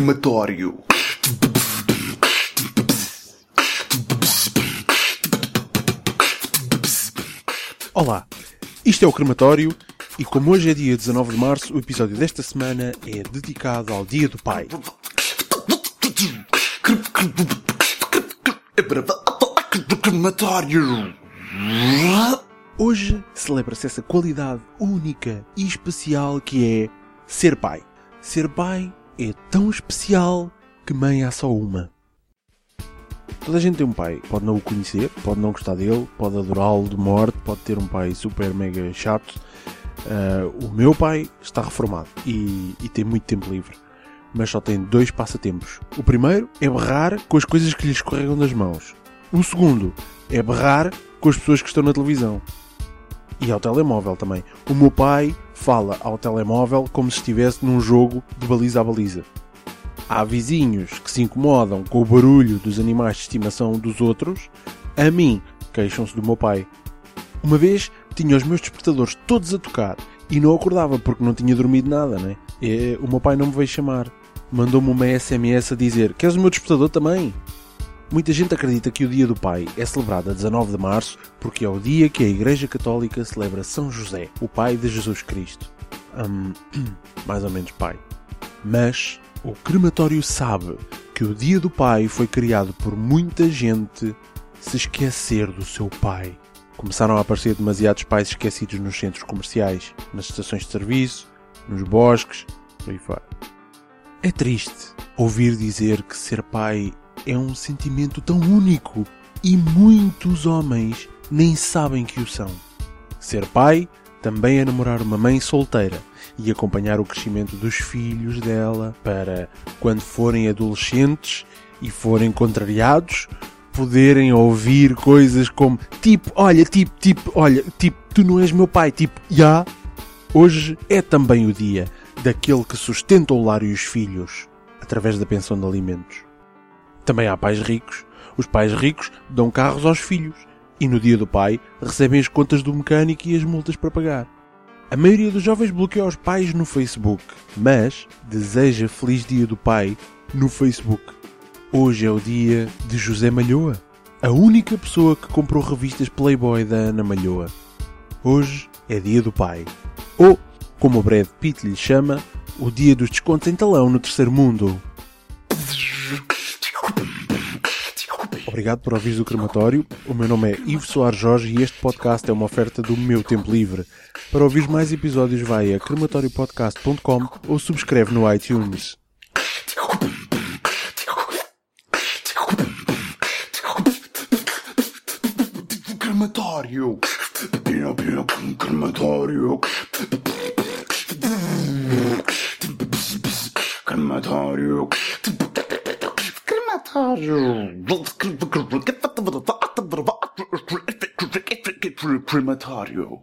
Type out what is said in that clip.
crematório. Olá, isto é o Crematório e como hoje é dia 19 de março, o episódio desta semana é dedicado ao Dia do Pai. Crematório. Hoje celebra-se essa qualidade única e especial que é ser pai. Ser pai é tão especial que mãe há só uma. Toda a gente tem um pai, pode não o conhecer, pode não gostar dele, pode adorá-lo de morte, pode ter um pai super mega chato. Uh, o meu pai está reformado e, e tem muito tempo livre, mas só tem dois passatempos. O primeiro é berrar com as coisas que lhe escorregam das mãos. O segundo é berrar com as pessoas que estão na televisão. E ao telemóvel também. O meu pai fala ao telemóvel como se estivesse num jogo de baliza a baliza. Há vizinhos que se incomodam com o barulho dos animais de estimação dos outros. A mim, queixam-se do meu pai. Uma vez tinha os meus despertadores todos a tocar e não acordava porque não tinha dormido nada, né? E, o meu pai não me veio chamar. Mandou-me uma SMS a dizer: Queres o meu despertador também? Muita gente acredita que o Dia do Pai é celebrado a 19 de março porque é o dia que a Igreja Católica celebra São José, o pai de Jesus Cristo. Hum, mais ou menos pai. Mas o crematório sabe que o Dia do Pai foi criado por muita gente se esquecer do seu pai. Começaram a aparecer demasiados pais esquecidos nos centros comerciais, nas estações de serviço, nos bosques, por aí fora. É triste ouvir dizer que ser pai é um sentimento tão único e muitos homens nem sabem que o são. Ser pai também é namorar uma mãe solteira e acompanhar o crescimento dos filhos dela para, quando forem adolescentes e forem contrariados, poderem ouvir coisas como tipo, olha, tipo, tipo, olha, tipo, tu não és meu pai, tipo, já. Yeah. Hoje é também o dia daquele que sustenta o lar e os filhos através da pensão de alimentos. Também há pais ricos. Os pais ricos dão carros aos filhos e no dia do pai recebem as contas do mecânico e as multas para pagar. A maioria dos jovens bloqueia os pais no Facebook, mas deseja feliz dia do pai no Facebook. Hoje é o dia de José Malhoa, a única pessoa que comprou revistas Playboy da Ana Malhoa. Hoje é dia do pai. Ou, como o Brad Pitt lhe chama, o dia dos descontos em talão no terceiro mundo. Obrigado por ouvir o crematório. O meu nome é Ivo Soares Jorge e este podcast é uma oferta do meu tempo livre. Para ouvir mais episódios vai a crematoriopodcast.com ou subscreve no iTunes. Crematório. Crematório. Crematório. Crematório.